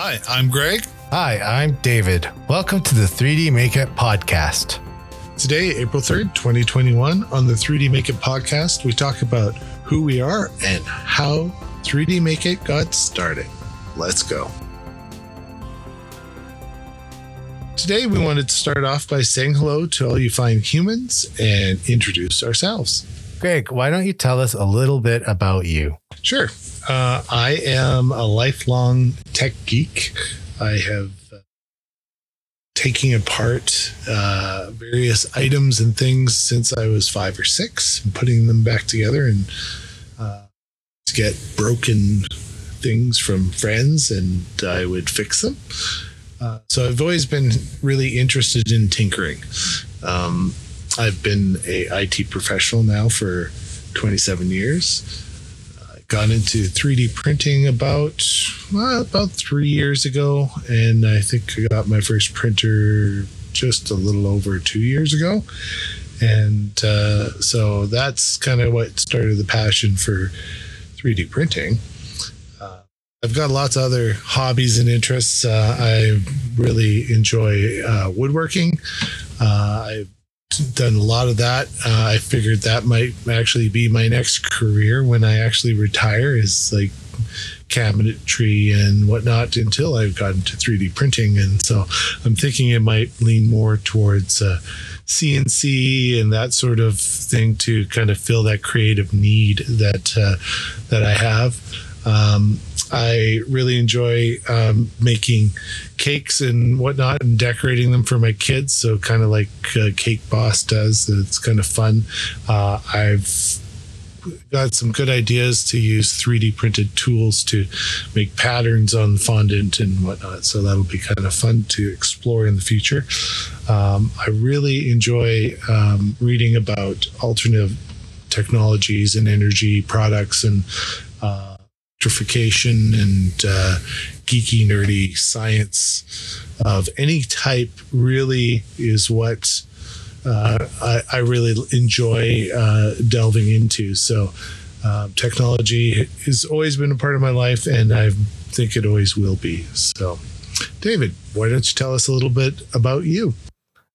Hi, I'm Greg. Hi, I'm David. Welcome to the 3D MakeIT podcast. Today, April 3rd, 2021, on the 3D MakeIT podcast, we talk about who we are and how 3D MakeIT got started. Let's go. Today, we wanted to start off by saying hello to all you fine humans and introduce ourselves. Greg, why don't you tell us a little bit about you? Sure. Uh, I am a lifelong tech geek. I have uh, taken apart uh, various items and things since I was five or six, and putting them back together and uh, get broken things from friends, and I would fix them. Uh, so I've always been really interested in tinkering. Um, I've been a IT professional now for 27 years. I got into 3D printing about well, about three years ago, and I think I got my first printer just a little over two years ago. And uh, so that's kind of what started the passion for 3D printing. Uh, I've got lots of other hobbies and interests. Uh, I really enjoy uh, woodworking. Uh, I've done a lot of that. Uh, I figured that might actually be my next career when I actually retire is like cabinetry and whatnot until I've gotten to 3D printing. And so I'm thinking it might lean more towards uh, CNC and that sort of thing to kind of fill that creative need that uh, that I have. Um, I really enjoy um, making cakes and whatnot and decorating them for my kids. So kind of like uh, Cake Boss does. It's kind of fun. Uh, I've got some good ideas to use 3D printed tools to make patterns on fondant and whatnot. So that'll be kind of fun to explore in the future. Um, I really enjoy um, reading about alternative technologies and energy products and uh, electrification and uh, geeky, nerdy science of any type really is what uh, I, I, really enjoy uh, delving into. So, uh, technology has always been a part of my life, and I think it always will be. So, David, why don't you tell us a little bit about you?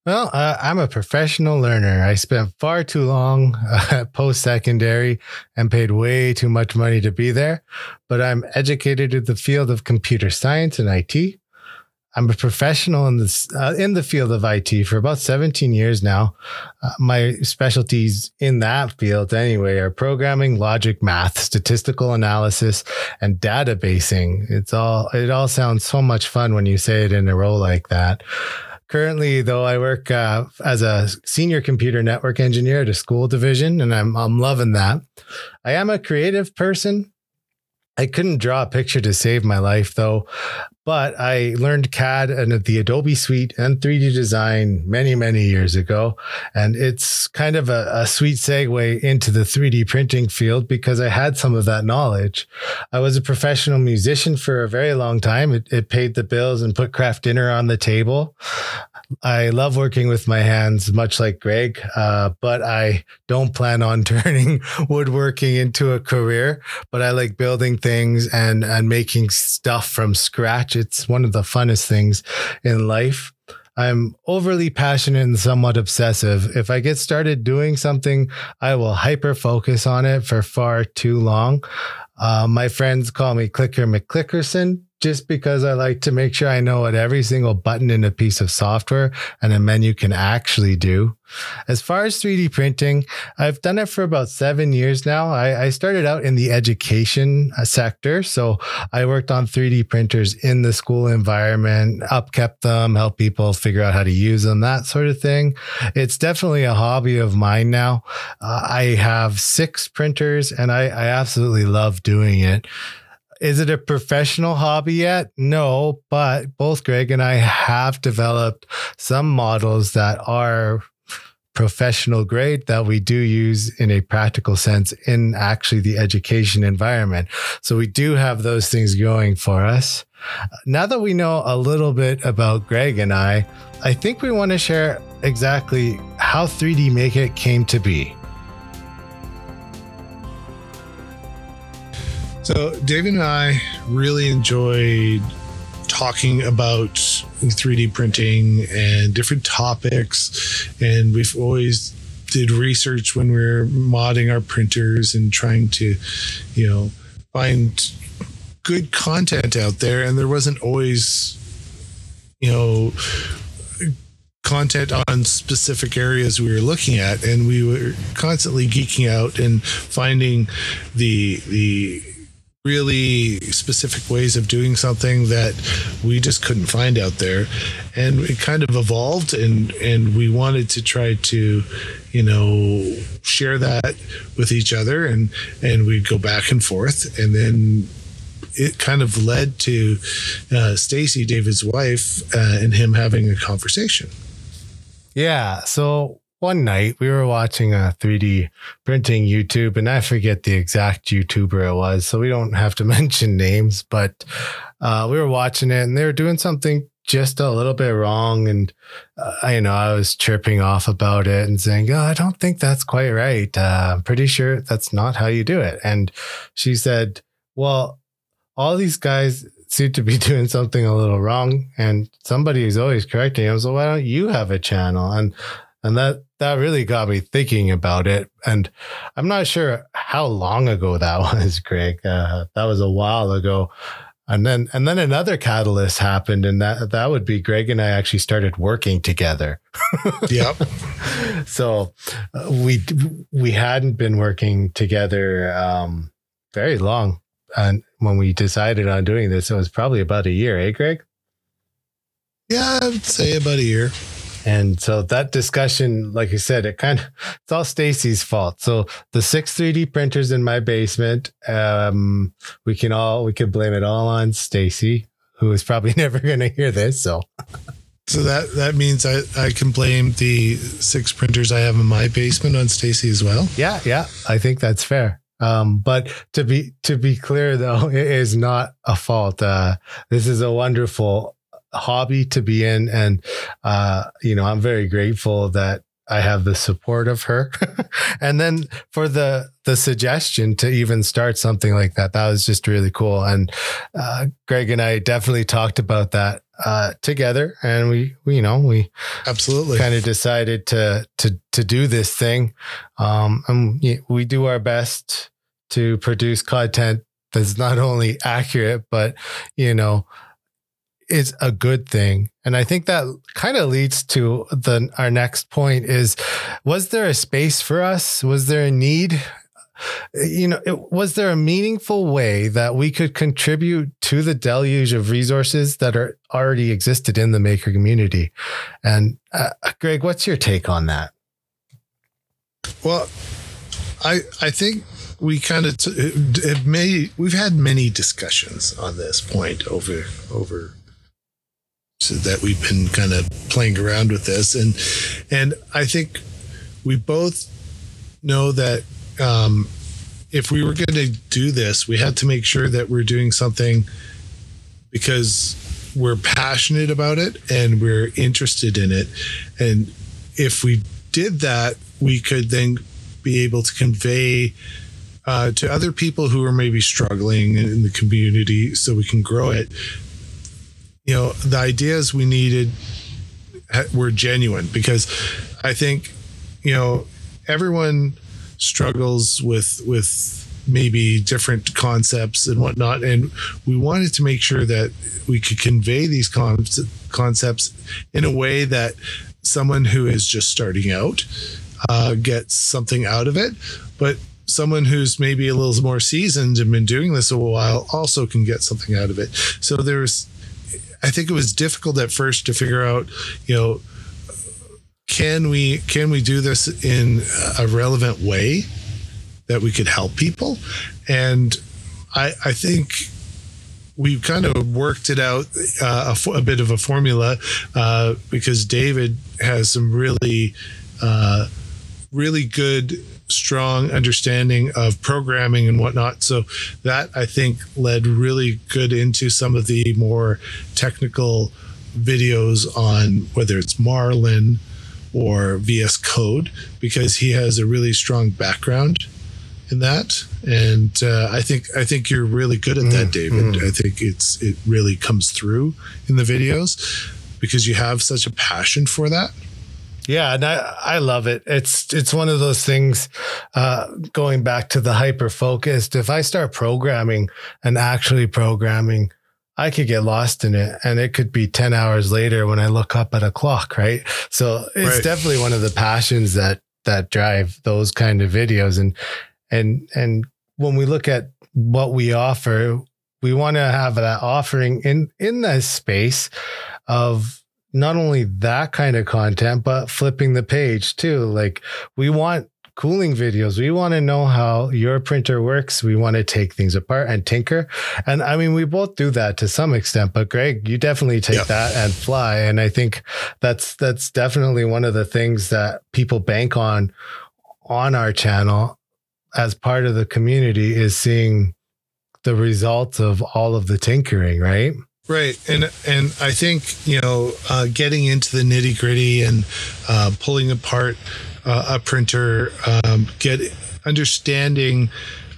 Well, uh, I'm a professional learner. I spent far too long uh, post secondary and paid way too much money to be there, but I'm educated in the field of computer science and IT. I'm a professional in this uh, in the field of IT for about 17 years now. Uh, my specialties in that field, anyway, are programming, logic, math, statistical analysis, and databasing. It's all it all sounds so much fun when you say it in a role like that. Currently, though, I work uh, as a senior computer network engineer at a school division, and I'm I'm loving that. I am a creative person. I couldn't draw a picture to save my life, though. But I learned CAD and the Adobe Suite and 3D design many, many years ago. And it's kind of a, a, sweet segue into the 3D printing field because I had some of that knowledge. I was a professional musician for a very long time. It, it paid the bills and put craft dinner on the table. I love working with my hands, much like Greg, uh, but I don't plan on turning woodworking into a career. But I like building things and and making stuff from scratch. It's one of the funnest things in life. I'm overly passionate and somewhat obsessive. If I get started doing something, I will hyper focus on it for far too long. Uh, my friends call me Clicker McClickerson just because I like to make sure I know what every single button in a piece of software and a menu can actually do. As far as 3D printing, I've done it for about seven years now. I, I started out in the education uh, sector. So I worked on 3D printers in the school environment, upkept them, helped people figure out how to use them, that sort of thing. It's definitely a hobby of mine now. Uh, I have six printers and I, I absolutely love doing it. Is it a professional hobby yet? No, but both Greg and I have developed some models that are professional grade that we do use in a practical sense in actually the education environment. So we do have those things going for us. Now that we know a little bit about Greg and I, I think we want to share exactly how 3D MakeIT came to be. So, David and I really enjoyed talking about 3D printing and different topics. And we've always did research when we are modding our printers and trying to, you know, find good content out there. And there wasn't always, you know, content on specific areas we were looking at and we were constantly geeking out and finding the the really specific ways of doing something that we just couldn't find out there and it kind of evolved and and we wanted to try to you know share that with each other and and we'd go back and forth and then it kind of led to uh, Stacy, David's wife, uh, and him having a conversation. Yeah. So one night we were watching a 3D printing YouTube, and I forget the exact YouTuber it was, so we don't have to mention names, but uh, we were watching it and they were doing something just a little bit wrong. And uh, you know, I was chirping off about it and saying, "Oh, I don't think that's quite right. Uh, I'm pretty sure that's not how you do it." And she said, "Well, all these guys." Seem to be doing something a little wrong, and somebody is always correcting him. So why don't you have a channel? And and that that really got me thinking about it. And I'm not sure how long ago that was, Greg. Uh, that was a while ago. And then and then another catalyst happened, and that that would be Greg and I actually started working together. yep. so uh, we we hadn't been working together um, very long, and when we decided on doing this, it was probably about a year, eh, Greg? Yeah, I would say about a year. And so that discussion, like I said, it kind of it's all Stacy's fault. So the six 3D printers in my basement, um, we can all we could blame it all on Stacy, who is probably never going to hear this. So. So that that means I, I can blame the six printers I have in my basement on Stacy as well. Yeah, yeah, I think that's fair. Um, but to be to be clear though, it is not a fault. Uh, this is a wonderful hobby to be in. And, uh, you know, I'm very grateful that I have the support of her. and then for the, the suggestion to even start something like that, that was just really cool. And, uh, Greg and I definitely talked about that, uh, together and we, we, you know, we absolutely kind of decided to, to, to do this thing. Um, and we do our best to produce content that's not only accurate, but, you know, is a good thing. And I think that kind of leads to the our next point is was there a space for us? Was there a need? You know, it, was there a meaningful way that we could contribute to the deluge of resources that are already existed in the maker community? And uh, Greg, what's your take on that? Well, I I think we kind of t- have made we've had many discussions on this point over over that we've been kind of playing around with this and and I think we both know that um, if we were going to do this, we had to make sure that we're doing something because we're passionate about it and we're interested in it. And if we did that, we could then be able to convey uh, to other people who are maybe struggling in the community so we can grow it you know the ideas we needed were genuine because I think you know everyone struggles with with maybe different concepts and whatnot. And we wanted to make sure that we could convey these con- concepts in a way that someone who is just starting out uh, gets something out of it. But someone who's maybe a little more seasoned and been doing this a while also can get something out of it. So there's I think it was difficult at first to figure out, you know, can we can we do this in a relevant way that we could help people? And I I think we kind of worked it out uh, a, a, bit of a formula uh, because David has some really uh, really good strong understanding of programming and whatnot. So that I think led really good into some of the more technical videos on whether it's Marlin or VS Code because he has a really strong background in that, and uh, I think I think you're really good at that, David. I think it's it really comes through in the videos because you have such a passion for that. Yeah, and I, I love it. It's it's one of those things. Uh, going back to the hyper focused, if I start programming and actually programming, I could get lost in it, and it could be ten hours later when I look up at a clock. Right. So it's Right. definitely one of the passions that that drive those kind of videos, and and and when we look at what we offer, we want to have that offering in in this space of not only that kind of content, but flipping the page too. Like we want cooling videos. We want to know how your printer works. We want to take things apart and tinker. And I mean, we both do that to some extent, but Greg, you definitely take Yeah. that and fly. And I think that's, that's definitely one of the things that people bank on on our channel as part of the community is seeing the results of all of the tinkering, right? Right, and and I think you know, uh, getting into the nitty gritty and uh, pulling apart uh, a printer, um, get understanding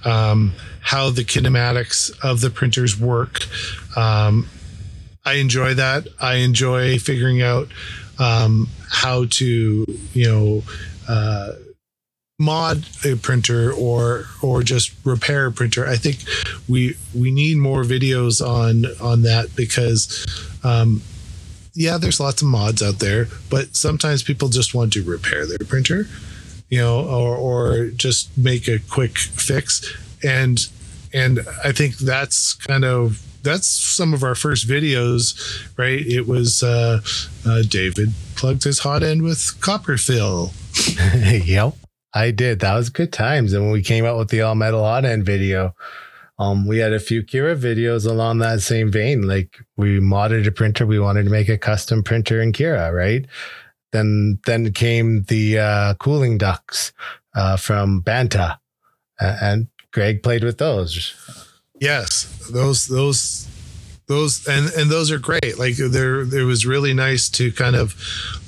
um, how the kinematics of the printers work. Um, I enjoy that. I enjoy figuring out um, how to you know. Mod a printer or or just repair a printer i think we we need more videos on on that because um yeah there's lots of mods out there but sometimes people just want to repair their printer you know or or just make a quick fix. And and i think that's kind of that's some of our first videos right? It was uh, uh david plugged his hot end with copper fill. Yep, I did. That was good times. And when we came out with the all metal hot end video, um, we had a few Cura videos along that same vein. Like we modded a printer, we wanted to make a custom printer in Cura, right? Then then came the uh, cooling ducts uh, from Banta, and Greg played with those. Yes, those those those and and those are great. Like there it was really nice to kind of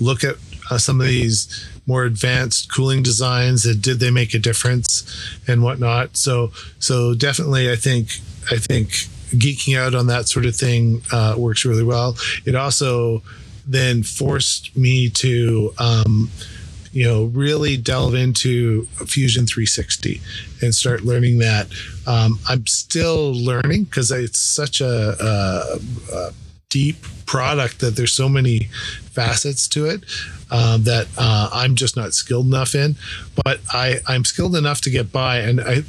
look at uh, some of these more advanced cooling designs and did they make a difference and whatnot. So so definitely, I think I think geeking out on that sort of thing uh, works really well. It also then forced me to um, you know really delve into fusion 360 and start learning that um, i'm still learning because it's such a, a, a deep product that there's so many facets to it um, that uh, i'm just not skilled enough in but i i'm skilled enough to get by and i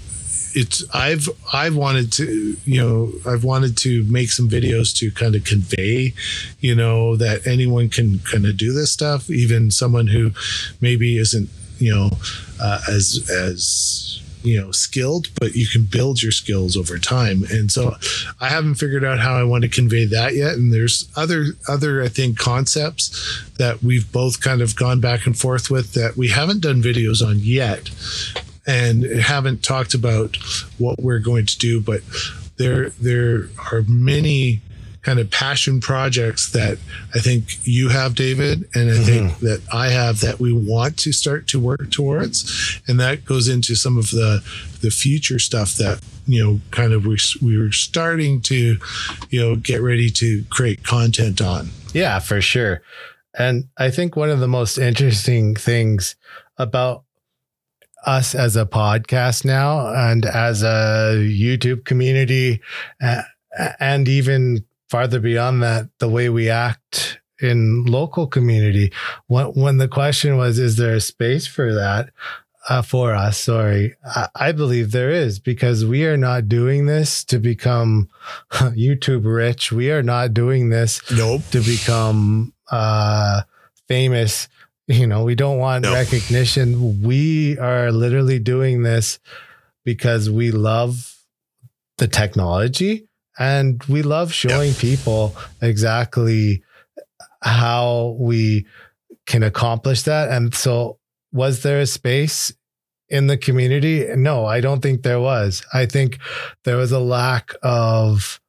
it's I've I've wanted to you know I've wanted to make some videos to kind of convey you know that anyone can kind of do this stuff even someone who maybe isn't you know uh, as as you know skilled but you can build your skills over time. And so I haven't figured out how I want to convey that yet. And there's other other I think concepts that we've both kind of gone back and forth with that we haven't done videos on yet and haven't talked about what we're going to do. But there there are many kind of passion projects that I think you have David and I think that I have that we want to start to work towards. And that goes into some of the the future stuff that you know kind of we we were starting to you know get ready to create content on. Yeah, for sure. And I think one of the most interesting things about us as a podcast now and as a YouTube community, uh, and even farther beyond that, the way we act in local community. When, when the question was, is there a space for that? Uh, for us, sorry, I, I believe there is because we are not doing this to become YouTube rich. We are not doing this nope to become uh famous you know we don't want No. recognition we are literally doing this because we love the technology and we love showing people exactly how we can accomplish that. And so was there a space in the community? No i don't think there was. I think there was a lack of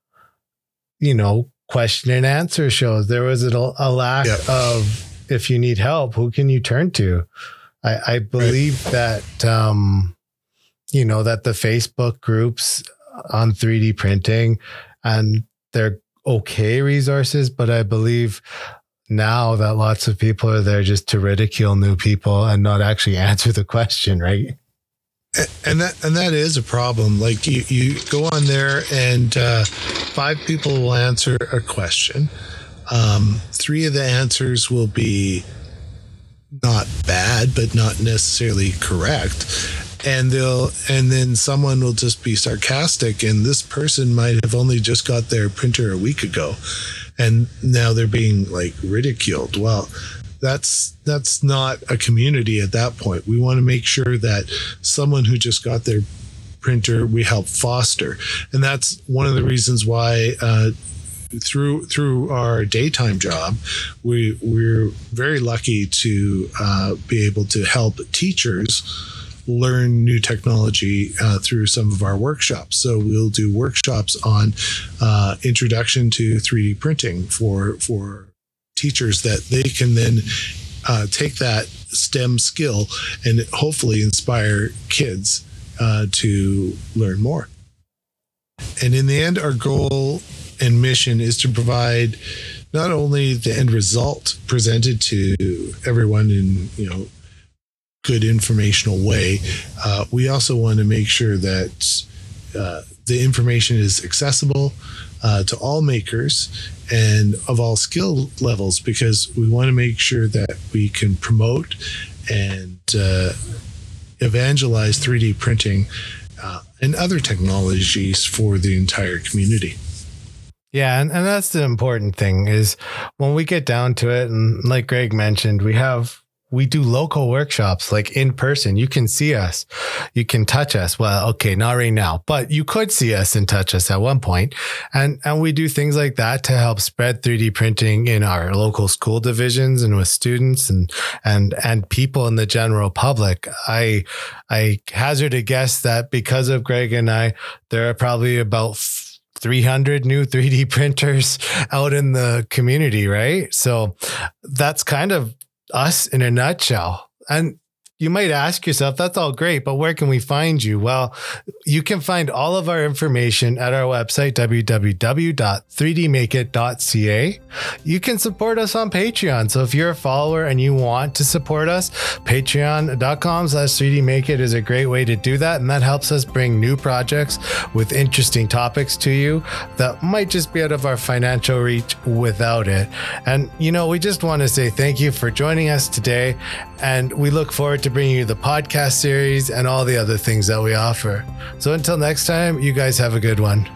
you know question and answer shows. There was a, a lack Yeah. of if you need help who can you turn to? I, I believe that um you know, that the Facebook groups on 3D printing and they're okay resources, but I believe now that lots of people are there just to ridicule new people and not actually answer the question, right? and that and that is a problem. Like you you go on there and uh, five people will answer a question. Um, three of the answers will be not bad but not necessarily correct and they'll and then someone will just be sarcastic and this person might have only just got their printer a week ago and now they're being like ridiculed well that's that's not a community at that point. We want to make sure that someone who just got their printer we help foster, and that's one of the reasons why. Uh, through through our daytime job, we we're very lucky to uh, be able to help teachers learn new technology uh, through some of our workshops. So we'll do workshops on uh, introduction to 3D printing for for teachers that they can then uh, take that STEM skill and hopefully inspire kids uh, to learn more. And in the end, our goal and mission is to provide not only the end result presented to everyone in you know good informational way, uh, we also want to make sure that uh, the information is accessible uh, to all makers and of all skill levels because we want to make sure that we can promote and uh, evangelize 3D printing uh, and other technologies for the entire community. Yeah, and, and that's the important thing is when we get down to it, and like Greg mentioned, we have we do local workshops like in person. You can see us. You can touch us. Well, okay, not right now, but you could see us and touch us at one point. And, and we do things like that to help spread 3D printing in our local school divisions and with students and, and, and people in the general public. I, I hazard a guess that because of Greg and I, there are probably about 300 new 3D printers out in the community, right? So that's kind of us in a nutshell. And you might ask yourself, that's all great, but where can we find you? Well, you can find all of our information at our website, www.3dmakeit.ca. You can support us on Patreon. So if you're a follower and you want to support us, patreon.com slash 3dmakeit is a great way to do that. And that helps us bring new projects with interesting topics to you that might just be out of our financial reach without it. And, you know, we just want to say thank you for joining us today. And we look forward to bringing you the podcast series and all the other things that we offer. So until next time, you guys have a good one.